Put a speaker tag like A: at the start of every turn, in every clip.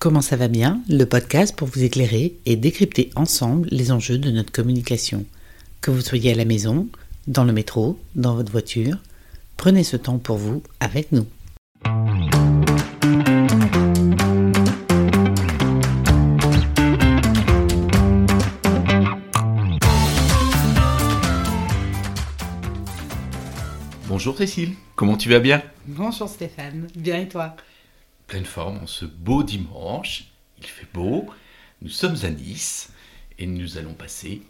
A: Comment ça va bien Le podcast pour vous éclairer et décrypter ensemble les enjeux de notre communication. Que vous soyez à la maison, dans le métro, dans votre voiture, prenez ce temps pour vous avec nous.
B: Bonjour Cécile, comment tu vas bien?
A: Bonjour Stéphane, bien et toi?
B: Pleine forme en ce beau dimanche, il fait beau, nous sommes à Nice et nous allons passer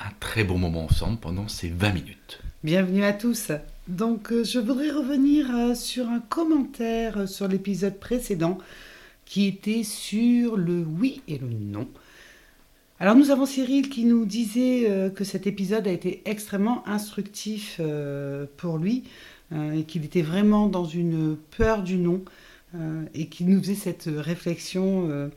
B: un très bon moment ensemble pendant ces 20 minutes.
A: Bienvenue à tous. Donc euh, je voudrais revenir euh, sur un commentaire euh, sur l'épisode précédent qui était sur le oui et le non. Alors nous avons Cyril qui nous disait que cet épisode a été extrêmement instructif pour lui et qu'il était vraiment dans une peur du non et qu'il nous faisait cette réflexion euh,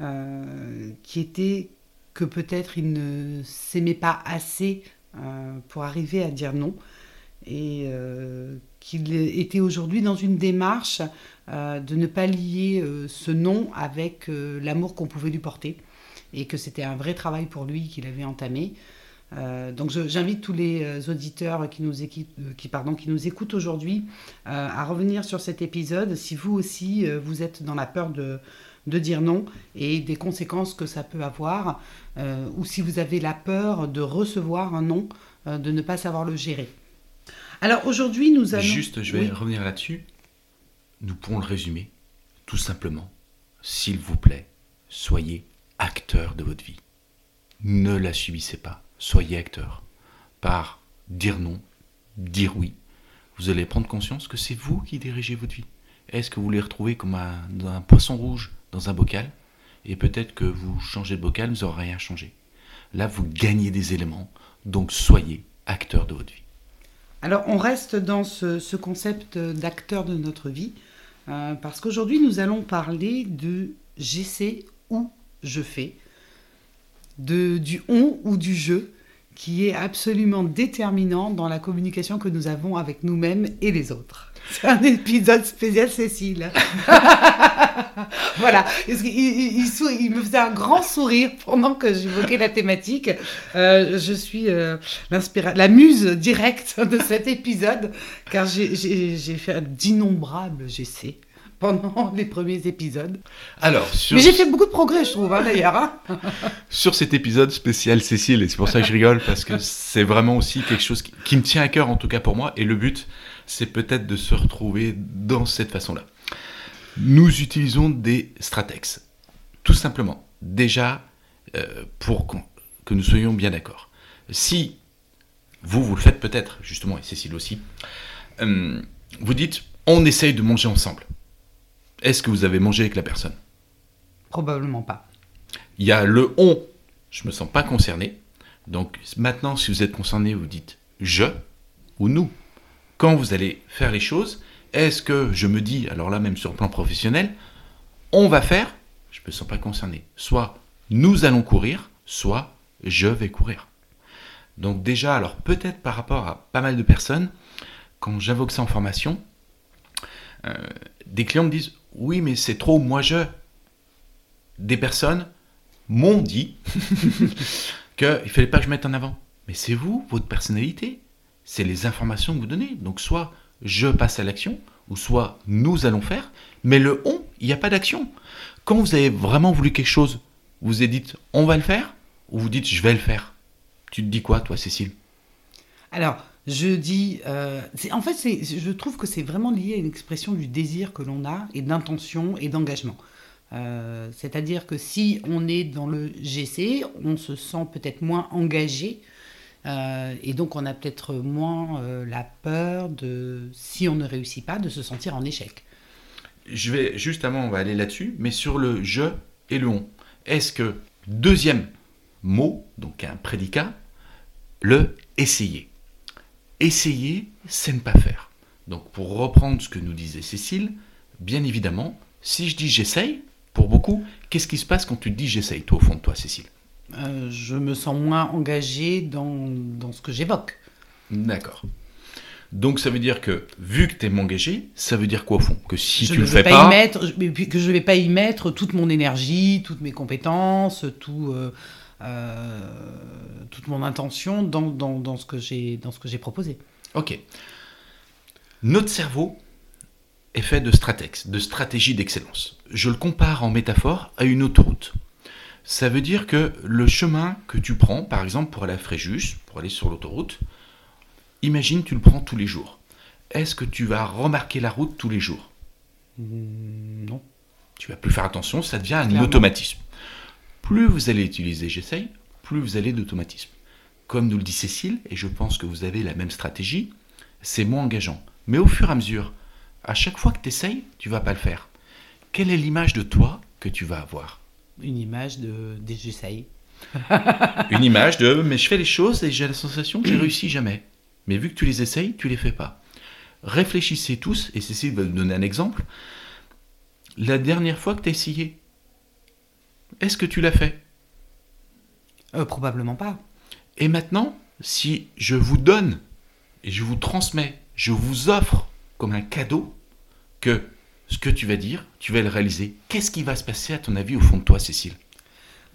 A: euh, qui était que peut-être il ne s'aimait pas assez euh, pour arriver à dire non et euh, qu'il était aujourd'hui dans une démarche euh, de ne pas lier euh, ce non avec euh, l'amour qu'on pouvait lui porter et que c'était un vrai travail pour lui qu'il avait entamé. Euh, donc j'invite tous les euh, auditeurs qui nous, équi- euh, qui, pardon, qui nous écoutent aujourd'hui euh, à revenir sur cet épisode si vous aussi euh, vous êtes dans la peur de, de dire non et des conséquences que ça peut avoir, ou si vous avez la peur de recevoir un non, de ne pas savoir le gérer. Alors aujourd'hui nous allons...
B: Juste, je vais
A: Oui.
B: revenir là-dessus. Nous pourrons le résumer, tout simplement. S'il vous plaît, soyez acteur de votre vie. Ne la subissez pas, soyez acteur. Par dire non, dire oui, vous allez prendre conscience que c'est vous qui dirigez votre vie. Est-ce que vous voulez retrouver comme un, poisson rouge dans un bocal? Et peut-être que vous changez de bocal, vous n'aurez rien changé. Là, vous gagnez des éléments, donc soyez acteur de votre vie.
A: Alors, on reste dans ce, ce concept d'acteur de notre vie, euh, parce qu'aujourd'hui, nous allons parler de j'essaie ou je fais, de, du on ou du je, qui est absolument déterminant dans la communication que nous avons avec nous-mêmes et les autres. C'est un épisode spécial Cécile. voilà, il, me faisait un grand sourire pendant que j'évoquais la thématique. Euh, je suis euh, la muse directe de cet épisode, car j'ai fait d'innombrables essais pendant les premiers épisodes.
B: Alors, sur,
A: Mais j'ai fait beaucoup de progrès, je trouve, hein, d'ailleurs. hein.
B: sur cet épisode spécial Cécile, et c'est pour ça que je rigole, parce que c'est vraiment aussi quelque chose qui, qui me tient à cœur, en tout cas pour moi, et le but, c'est peut-être de se retrouver dans cette façon-là. Nous utilisons des stratex, tout simplement. Déjà, euh, pour que nous soyons bien d'accord. Si vous, vous le faites peut-être, justement, et Cécile aussi, euh, vous dites, on essaye de manger ensemble. Est-ce que vous avez mangé avec la personne?
A: Probablement pas.
B: il y a le on, je me sens pas concerné. Donc maintenant, si vous êtes concerné, vous dites je ou nous. Quand vous allez faire les choses, est-ce que je me dis, alors là même sur le plan professionnel, on va faire, je me sens pas concerné. Soit nous allons courir, soit je vais courir. Donc déjà, alors peut-être par rapport à pas mal de personnes, quand j'invoque ça en formation, euh, des clients me disent oui mais c'est trop moi je. Des personnes m'ont dit qu'il ne fallait pas que je mette en avant. Mais c'est vous, votre personnalité. C'est les informations que vous donnez. Donc soit je passe à l'action, ou soit nous allons faire. Mais le on, il n'y a pas d'action. Quand vous avez vraiment voulu quelque chose, vous vous êtes dit on va le faire, ou vous dites je vais le faire. Tu te dis quoi, toi, Cécile?
A: Alors, je dis, euh, en fait, je trouve que c'est vraiment lié à une expression du désir que l'on a et d'intention et d'engagement. Euh, C'est-à-dire que si on est dans le GC, on se sent peut-être moins engagé euh, et donc on a peut-être moins la peur de, si on ne réussit pas, de se sentir en échec.
B: Je vais justement, on va aller là-dessus, mais sur le je et le on. Est-ce que deuxième mot, donc un prédicat, le essayer? Essayer, c'est ne pas faire. Donc pour reprendre ce que nous disait Cécile, bien évidemment, si je dis j'essaye, pour beaucoup, qu'est-ce qui se passe quand tu te dis j'essaye, toi au fond de toi, Cécile?
A: Euh, je me sens moins engagé dans, dans ce que j'évoque.
B: D'accord. Donc ça veut dire que vu que tu es engagé, ça veut dire quoi au fond? Que si
A: je
B: tu
A: ne
B: le fais
A: pas,
B: pas,
A: y mettre, mais puis que je ne vais pas y mettre toute mon énergie, toutes mes compétences, tout, euh, toute mon intention dans, dans, dans ce que j'ai dans ce que j'ai proposé.
B: Ok. Notre cerveau est fait de stratex, de stratégie d'excellence. Je le compare en métaphore à une autoroute. Ça veut dire que le chemin que tu prends, par exemple pour aller à Fréjus, pour aller sur l'autoroute, imagine tu le prends tous les jours. Est-ce que tu vas remarquer la route tous les jours?
A: Hmm, Non.
B: Tu vas plus faire attention, ça devient un
A: Clairement.
B: automatisme. Plus vous allez utiliser j'essaye, plus vous allez d'automatisme. Comme nous le dit Cécile, et je pense que vous avez la même stratégie, c'est moins engageant. Mais au fur et à mesure, à chaque fois que tu essayes, tu vas pas le faire. Quelle est l'image de toi que tu vas avoir?
A: Une image de, des j'essaye.
B: Une image de mais je fais les choses et j'ai la sensation que je réussis jamais. Mais vu que tu les essayes, tu les fais pas. Réfléchissez tous, et Cécile va vous donner un exemple. La dernière fois que tu as essayé, est-ce que tu l'as fait?
A: Euh, probablement pas.
B: Et maintenant, si je vous donne et je vous transmets, je vous offre comme un cadeau que ce que tu vas dire, tu vas le réaliser, qu'est-ce qui va se passer à ton avis au fond de toi, Cécile?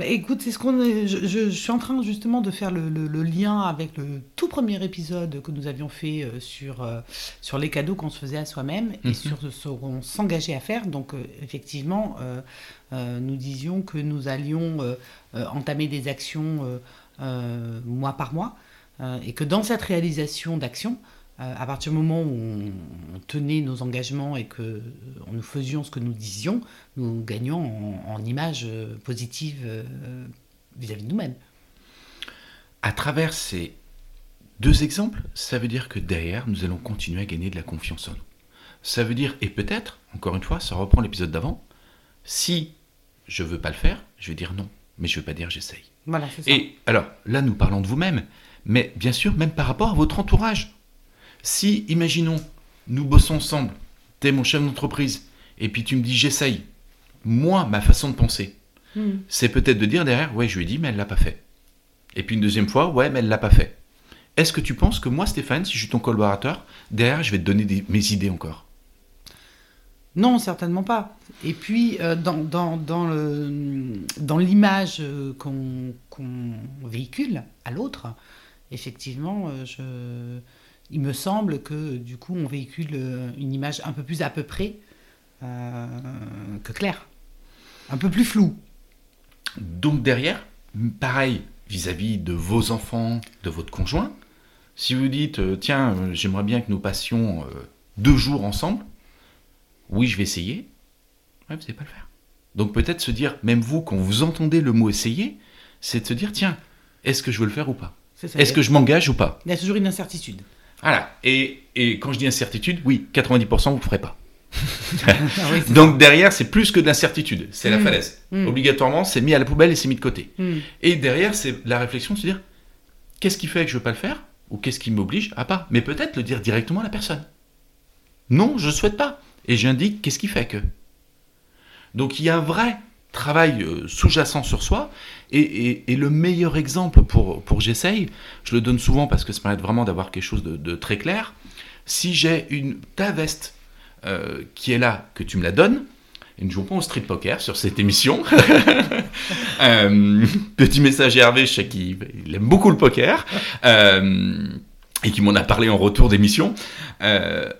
A: Bah, écoute, c'est ce qu'on est- je, je- je suis en train justement de faire le, le- le lien avec le tout premier épisode que nous avions fait euh, sur, euh, sur les cadeaux qu'on se faisait à soi-même
B: Mhm.
A: et sur ce qu'on s'engageait à faire. Donc, euh, effectivement, nous disions que nous allions entamer des actions mois par mois et que dans cette réalisation d'actions, à partir du moment où on, tenait nos engagements et que euh, nous faisions ce que nous disions, nous gagnons en, en image euh, positive euh, vis-à-vis de nous-mêmes.
B: À travers ces deux exemples, ça veut dire que derrière, nous allons continuer à gagner de la confiance en nous. Ça veut dire, et peut-être, encore une fois, ça reprend l'épisode d'avant, si je veux pas le faire, je vais dire non, mais je vais pas dire j'essaye.
A: Voilà.
B: Et alors, là, nous parlons de vous-même, mais bien sûr, même par rapport à votre entourage. Si, imaginons, nous bossons ensemble, tu es mon chef d'entreprise, et puis tu me dis j'essaye, moi, ma façon de penser,
A: Hmm.
B: c'est peut-être de dire derrière, ouais, je lui ai dit, mais elle l'a pas fait. Et puis une deuxième fois, ouais, mais elle l'a pas fait. Est-ce que tu penses que moi, Stéphane, si je suis ton collaborateur, derrière, je vais te donner des- mes idées encore?
A: Non, certainement pas. Et puis, euh, dans, dans, dans, le, dans l'image euh, qu'on, qu'on véhicule à l'autre, effectivement, euh, je, il me semble que du coup, on véhicule euh, une image un peu plus à peu près euh, que claire. Un peu plus floue.
B: Donc derrière, pareil, vis-à-vis de vos enfants, de votre conjoint, si vous dites, euh, tiens, j'aimerais bien que nous passions deux jours ensemble, oui, je vais essayer, ouais, vous n'allez pas le faire. Donc peut-être se dire, même vous, quand vous entendez le mot essayer, c'est de se dire, tiens, est-ce que je veux le faire ou pas? Est-ce que je m'engage ou pas?
A: Il y a toujours une incertitude.
B: Voilà. Et, et quand je dis incertitude, oui, 90% vous ne ferez pas.
A: Ah oui,
B: Donc derrière, c'est plus que de l'incertitude, c'est la
A: Mm.
B: falaise.
A: Mm.
B: Obligatoirement, c'est mis à la poubelle et c'est mis de côté.
A: Hmm.
B: Et derrière, c'est la réflexion de se dire qu'est-ce qui fait que je veux pas le faire Ou qu'est-ce qui m'oblige à pas? Mais peut-être le dire directement à la personne. Non, je ne souhaite pas. Et j'indique qu'est-ce qui fait que. Donc il y a un vrai travail euh, sous-jacent sur soi. Et, le meilleur exemple pour, pour j'essaye, je le donne souvent parce que ça permet vraiment d'avoir quelque chose de, très clair. Si j'ai une ta veste euh, qui est là, que tu me la donnes, et nous jouons pas au street poker sur cette émission. Euh, petit message à Hervé, je sais qu'il il aime beaucoup le poker. et qui m'en a parlé en retour d'émission.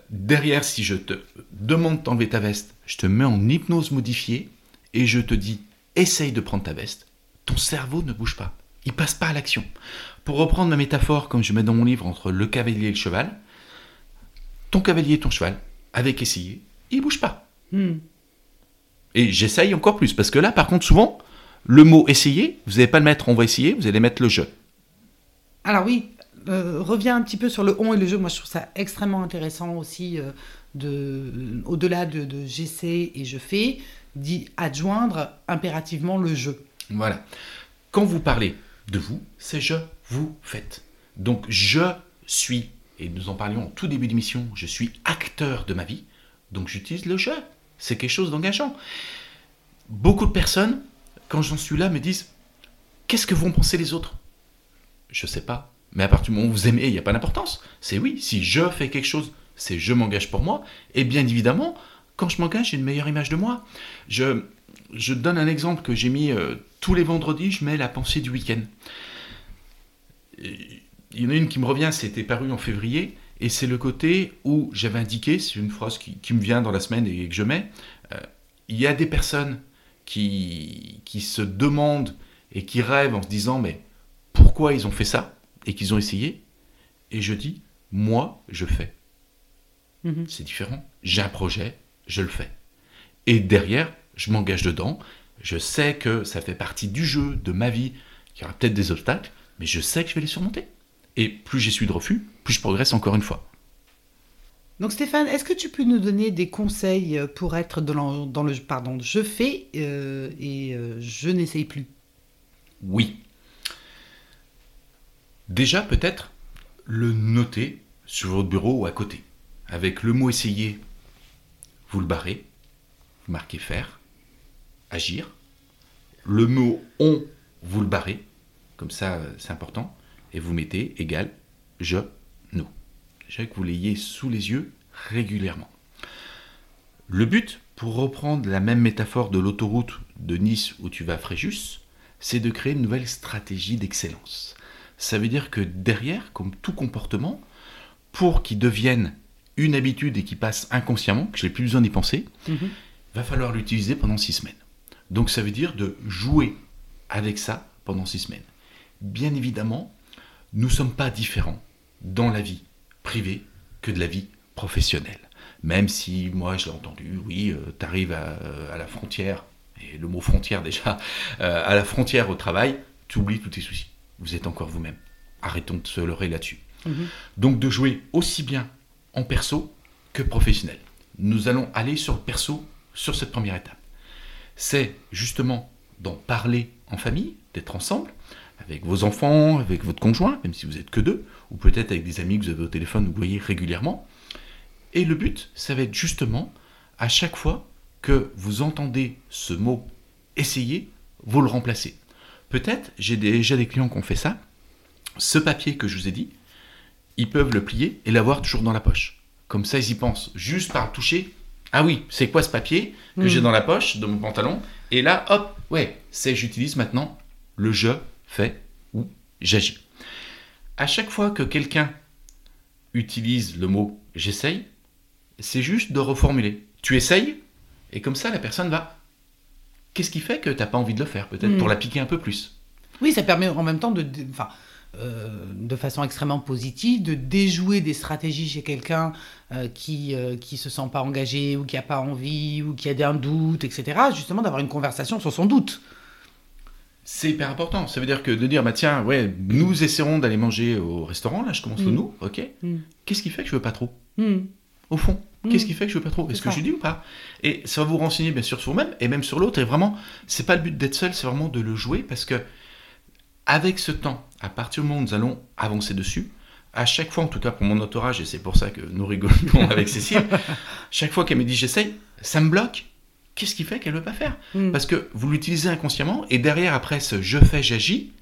B: Derrière, si je te demande de t'enlever ta veste, je te mets en hypnose modifiée et je te dis essaye de prendre ta veste. Ton cerveau ne bouge pas. Il passe pas à l'action. Pour reprendre ma métaphore, comme je mets dans mon livre, entre le cavalier et le cheval, ton cavalier et ton cheval, avec essayer, il bouge pas.
A: Hmm.
B: Et j'essaye encore plus, parce que là, par contre, souvent, le mot essayer, vous n'allez pas le mettre on va essayer, vous allez mettre le jeu.
A: Alors oui, euh, reviens un petit peu sur le on et le jeu. Moi, je trouve ça extrêmement intéressant aussi, euh, de, au-delà de, de j'essaie et je fais, d'y adjoindre impérativement le jeu.
B: Voilà. Quand vous parlez de vous, c'est je, vous faites. Donc je suis, et nous en parlions au tout début d'émission, je suis acteur de ma vie, donc j'utilise le je. C'est quelque chose d'engageant. Beaucoup de personnes, quand j'en suis là, me disent Qu'est-ce que vont penser les autres? Je sais pas. Mais à partir du moment où vous aimez, il n'y a pas d'importance. C'est oui, si je fais quelque chose, c'est je m'engage pour moi. Et bien évidemment, quand je m'engage, j'ai une meilleure image de moi. Je, je donne un exemple que j'ai mis euh, tous les vendredis, je mets la pensée du week-end. Il y en a une qui me revient, c'était paru en février, et c'est le côté où j'avais indiqué, c'est une phrase qui, qui, me vient dans la semaine et que je mets, euh, il y a des personnes qui, qui se demandent et qui rêvent en se disant mais pourquoi ils ont fait ça et qu'ils ont essayé, et je dis, moi, je fais. Mhm. C'est différent. J'ai un projet, je le fais. Et derrière, je m'engage dedans. Je sais que ça fait partie du jeu, de ma vie, qu'il y aura peut-être des obstacles, mais je sais que je vais les surmonter. Et plus j'y suis de refus, plus je progresse encore une fois.
A: Donc Stéphane, est-ce que tu peux nous donner des conseils pour être dans le, pardon, je fais euh, et euh, je n'essaye plus?
B: Oui. Déjà peut-être le noter sur votre bureau ou à côté. Avec le mot essayer, vous le barrez, vous marquez faire, agir. Le mot on, vous le barrez, comme ça c'est important, et vous mettez égal je, nous. Déjà que vous l'ayez sous les yeux régulièrement. Le but, pour reprendre la même métaphore de l'autoroute de Nice où tu vas à Fréjus, c'est de créer une nouvelle stratégie d'excellence. Ça veut dire que derrière, comme tout comportement, pour qu'il devienne une habitude et qu'il passe inconsciemment, que je n'ai plus besoin d'y penser, mhm. va falloir l'utiliser pendant six semaines. Donc ça veut dire de jouer avec ça pendant six semaines. Bien évidemment, nous ne sommes pas différents dans la vie privée que de la vie professionnelle. Même si moi je l'ai entendu, oui, euh, tu arrives à, la frontière, et le mot frontière déjà, euh, à la frontière au travail, tu oublies tous tes soucis vous êtes encore vous-même. Arrêtons de se leurrer là-dessus. Mhm. Donc de jouer aussi bien en perso que professionnel. Nous allons aller sur perso sur cette première étape. C'est justement d'en parler en famille, d'être ensemble, avec vos enfants, avec votre conjoint, même si vous êtes que deux, ou peut-être avec des amis que vous avez au téléphone, vous voyez régulièrement. Et le but, ça va être justement, à chaque fois que vous entendez ce mot essayer, vous le remplacez. Peut-être, j'ai déjà des clients qui ont fait ça. Ce papier que je vous ai dit, ils peuvent le plier et l'avoir toujours dans la poche. Comme ça, ils y pensent juste par le toucher. Ah oui, c'est quoi ce papier que j'ai hmm. dans la poche de mon pantalon? Et là, hop, ouais, c'est j'utilise maintenant le je fais ou j'agis. À chaque fois que quelqu'un utilise le mot j'essaye, c'est juste de reformuler. Tu essayes et comme ça la personne va qu'est-ce qui fait que tu n'as pas envie de le faire, peut-être, pour hmm. la piquer un peu plus?
A: Oui, ça permet en même temps de. Enfin, euh, de façon extrêmement positive, de déjouer des stratégies chez quelqu'un euh, qui ne euh, se sent pas engagé ou qui n'a pas envie ou qui a un doute, etc. Justement, d'avoir une conversation sur son doute.
B: C'est hyper important. Ça veut dire que de dire, bah tiens, ouais, nous essaierons d'aller manger au restaurant, là, je commence au hmm. nous, ok. Hmm. Qu'est-ce qui fait que je veux pas trop? Au fond. Qu'est-ce qui fait que je veux pas trop? Est-ce que je dis ou pas? Et ça va vous renseigner bien sûr sur vous-même et même sur l'autre. Et vraiment, c'est pas le but d'être seul, c'est vraiment de le jouer parce que avec ce temps, à partir du moment où nous allons avancer dessus, à chaque fois, en tout cas pour mon entourage, et c'est pour ça que nous rigolons avec Cécile, chaque fois qu'elle me dit j'essaye, ça me bloque. Qu'est-ce qui fait qu'elle ne veut pas faire? Hmm. Parce que vous l'utilisez inconsciemment et derrière, après ce je fais, j'agis,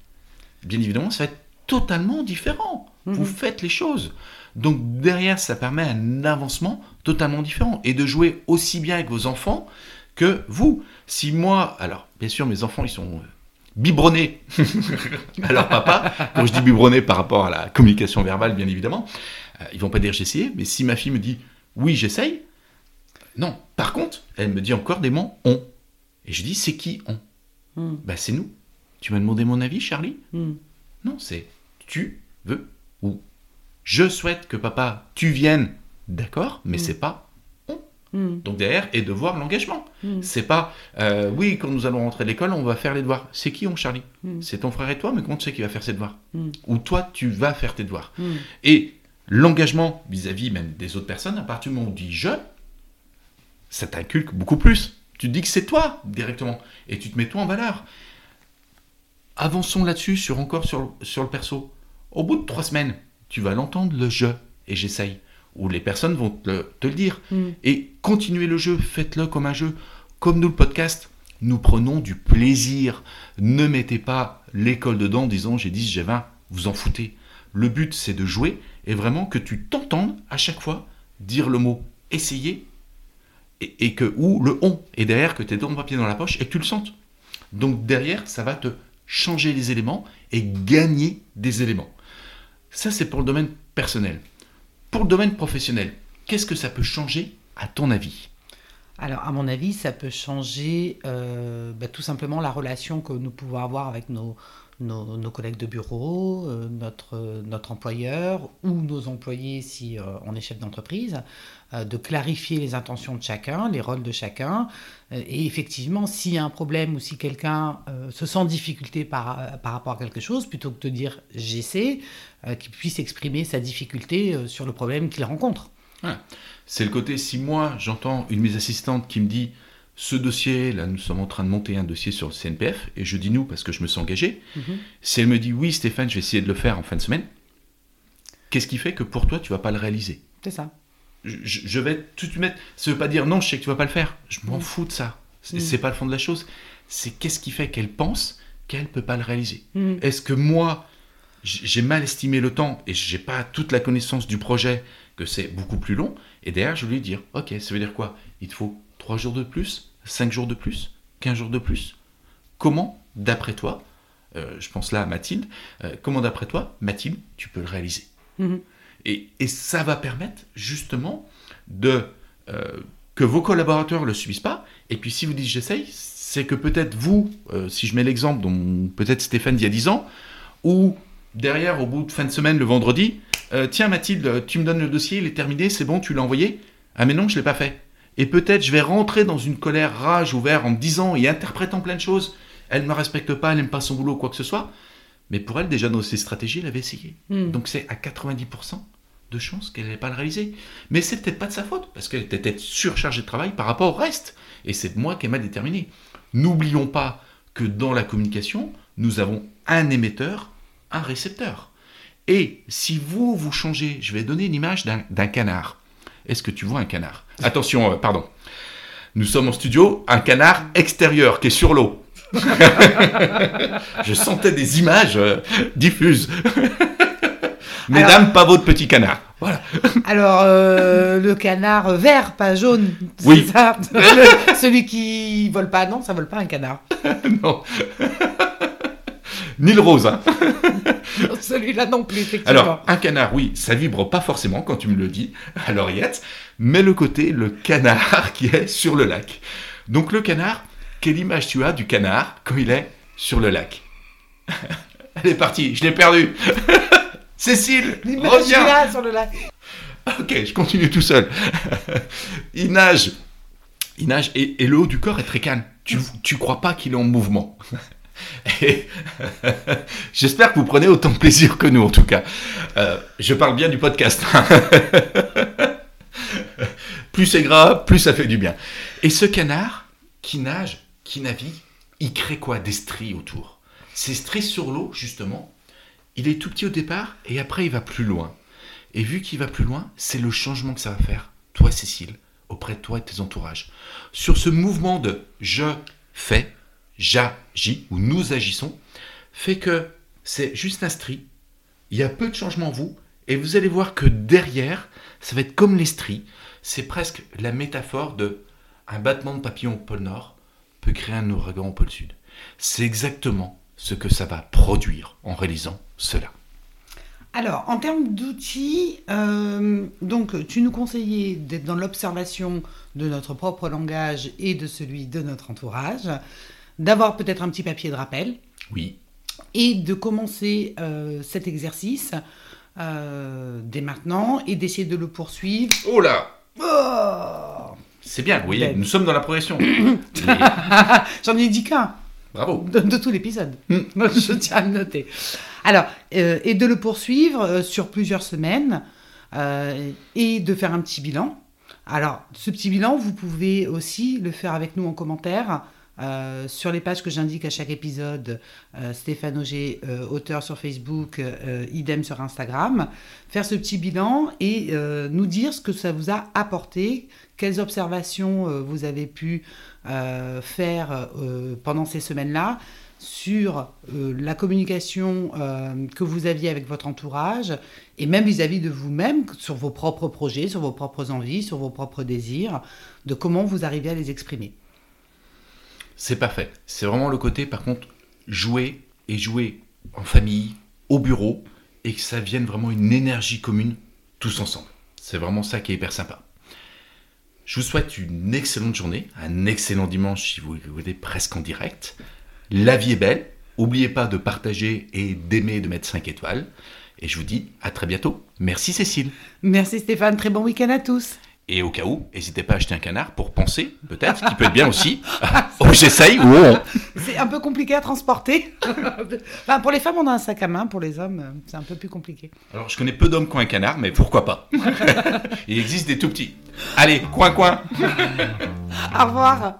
B: bien évidemment, ça va être totalement différent. Vous hmm. faites les choses. Donc derrière, ça permet un avancement totalement différent et de jouer aussi bien avec vos enfants que vous. Si moi, alors bien sûr, mes enfants, ils sont biberonnés à leur papa. Quand je dis biberonnés par rapport à la communication verbale, bien évidemment, euh, ils vont pas dire j'ai essayé, mais si ma fille me dit oui, j'essaye, non. Par contre, elle me dit encore des mots on. Et je dis c'est qui on? Hmm. bah, C'est nous. Tu m'as demandé mon avis, Charlie? Hmm. Non, c'est tu veux ou je souhaite que papa, tu viennes, d'accord, mais mm. c'est pas Mm. Donc derrière, et de voir l'engagement. Mm. C'est pas, euh, oui, quand nous allons rentrer à l'école, on va faire les devoirs. C'est qui on, Charlie C'est ton frère et toi, mais comment tu sais qui va faire ses devoirs Ou toi, tu vas faire tes devoirs. Et l'engagement vis-à-vis même des autres personnes, à partir du moment où on dit je, ça t'inculque beaucoup plus. Tu te dis que c'est toi directement, et tu te mets toi en valeur. Avançons là-dessus, sur encore sur, sur le perso. Au bout de trois semaines, tu vas l'entendre le je et j'essaye. Ou les personnes vont te, le dire. Mm. Et continuez le jeu, faites-le comme un jeu. Comme nous le podcast, nous prenons du plaisir. Ne mettez pas l'école dedans en disant j'ai 10, j'ai 20, vous en foutez. Le but, c'est de jouer et vraiment que tu t'entendes à chaque fois dire le mot essayer et, que ou le on et derrière que tu aies ton papier dans la poche et que tu le sentes. Donc derrière, ça va te changer les éléments et gagner des éléments. Ça, c'est pour le domaine personnel. Pour le domaine professionnel, qu'est-ce que ça peut changer à ton avis
A: Alors, à mon avis, ça peut changer euh, bah, tout simplement la relation que nous pouvons avoir avec nos, nos, nos collègues de bureau, euh, notre, notre employeur ou nos employés si euh, on est chef d'entreprise, de clarifier les intentions de chacun, les rôles de chacun. Et effectivement, s'il y a un problème ou si quelqu'un se sent en difficulté par, par rapport à quelque chose, plutôt que de dire j'essaie, qu'il puisse exprimer sa difficulté sur le problème qu'il rencontre.
B: C'est le côté, si moi j'entends une de mes assistantes qui me dit ce dossier, là nous sommes en train de monter un dossier sur le CNPF, et je dis nous parce que je me suis engagé, si elle me dit oui Stéphane, je vais essayer de le faire en fin de semaine, qu'est-ce qui fait que pour toi tu vas pas le réaliser?
A: C'est ça.
B: je, vais tout mettre. Ça veut pas dire non, je sais que tu vas pas le faire. Je m'en
A: Mm.
B: fous de ça. C'est
A: Mm.
B: pas le fond de la chose. C'est qu'est-ce qui fait qu'elle pense qu'elle peut pas le réaliser.
A: Mhm.
B: Est-ce que moi, j'ai mal estimé le temps et j'ai pas toute la connaissance du projet, que c'est beaucoup plus long. Et derrière, je vais lui dire, ok, ça veut dire quoi? Il te faut 3 jours de plus, 5 jours de plus, 15 jours de plus? Comment, d'après toi, euh, je pense là à Mathilde, euh, comment d'après toi, Mathilde, tu peux le réaliser?
A: Mhm.
B: et, et ça va permettre justement de euh, que vos collaborateurs ne le subissent pas. Et puis si vous dites j'essaye, c'est que peut-être vous, si je mets l'exemple dont peut-être Stéphane il y a 10 ans, ou derrière au bout de fin de semaine le vendredi, euh, tiens Mathilde, tu me donnes le dossier, il est terminé, c'est bon, tu l'as envoyé Ah mais non, je ne l'ai pas fait. Et peut-être je vais rentrer dans une colère rage ouverte en me disant et interprétant plein de choses. Elle ne me respecte pas, elle n'aime pas son boulot, quoi que ce soit. Mais pour elle, déjà dans ses stratégies, elle avait essayé.
A: Mhm.
B: Donc c'est à 90% de chances qu'elle n'allait pas le réaliser. Mais c'est peut-être pas de sa faute, parce qu'elle était peut-être surchargée de travail par rapport au reste. Et c'est moi qui mal déterminé. N'oublions pas que dans la communication, nous avons un émetteur, un récepteur. Et si vous, vous changez, je vais donner une image d'un canard. Est-ce que tu vois un canard? Attention, euh, pardon. Nous sommes en studio, un canard extérieur qui est sur l'eau. je sentais des images euh, diffuses. Mesdames, pas votre petit canard. Voilà.
A: Alors, euh, le canard vert, pas jaune,
B: Oui.
A: ça Le- Celui qui vole pas, non, ça vole pas un canard.
B: non. Ni le rose. hein.
A: Celui-là non plus, effectivement.
B: Alors, un canard, oui, ça vibre pas forcément quand tu me le dis à l'oreillette, mais le côté, le canard qui est sur le lac. Donc, le canard, quelle image tu as du canard quand il est sur le lac? Elle est partie, je l'ai perdu. Cécile,
A: L'image
B: reviens.
A: là sur le lac.
B: Ok, je continue tout seul. il nage. Il nage et, et le haut du corps est très calme. Tu, tu crois pas qu'il est en mouvement. J'espère que vous prenez autant de plaisir que nous, en tout cas. Euh, je parle bien du podcast. plus c'est gras, plus ça fait du bien. Et ce canard qui nage, qui navigue, il crée quoi Des stries autour? Ces stries sur l'eau, justement, il est tout petit au départ et après il va plus loin. Et vu qu'il va plus loin, c'est le changement que ça va faire, toi Cécile, auprès de toi et de tes entourages. Sur ce mouvement de je fais, j'agis, ou nous agissons, fait que c'est juste un stri, il y a peu de changement en vous, et vous allez voir que derrière, ça va être comme les stries, c'est presque la métaphore de un battement de papillon au pôle Nord peut créer un ouragan au pôle Sud. C'est exactement ce que ça va produire en réalisant cela.
A: Alors, en termes d'outils, euh, donc tu nous conseillais d'être dans l'observation de notre propre langage et de celui de notre entourage, d'avoir peut-être un petit papier de rappel
B: Oui,
A: et de commencer euh, cet exercice euh, dès maintenant et d'essayer de le poursuivre.
B: Oh là
A: Oh
B: C'est bien, vous voyez,
A: Ben.
B: nous sommes dans la progression.
A: J'en ai dit qu'un.
B: Bravo.
A: de, de tout l'épisode.
B: Mm.
A: Je tiens à le noter. Alors, euh, et de le poursuivre sur plusieurs semaines et de faire un petit bilan. Alors, ce petit bilan, vous pouvez aussi le faire avec nous en commentaire. Euh, sur les pages que j'indique à chaque épisode, euh, Stéphane Auger, euh, auteur sur Facebook, idem sur Instagram, faire ce petit bilan et nous dire ce que ça vous a apporté, quelles observations vous avez pu faire pendant ces semaines-là, sur la communication que vous aviez avec votre entourage et même vis-à-vis de vous-même, sur vos propres projets, sur vos propres envies, sur vos propres désirs, de comment vous arrivez à les exprimer.
B: C'est parfait. C'est vraiment le côté, par contre, jouer et jouer en famille, au bureau, et que ça vienne vraiment une énergie commune tous ensemble. C'est vraiment ça qui est hyper sympa. Je vous souhaite une excellente journée, un excellent dimanche si vous écoutez presque en direct. La vie est belle. N'oubliez pas de partager et d'aimer, de mettre 5 étoiles. Et je vous dis à très bientôt. Merci Cécile.
A: Merci Stéphane, très bon week-end à tous.
B: Et au cas où, n'hésitez pas à acheter un canard pour penser, peut-être, qui peut être bien aussi. oh, j'essaye ou on.
A: C'est un peu compliqué à transporter. enfin, pour les femmes, on a un sac à main. Pour les hommes, c'est un peu plus compliqué.
B: Alors, je connais peu d'hommes qui ont un canard, mais pourquoi pas? Il existe des tout petits. Allez, coin, coin.
A: Au revoir.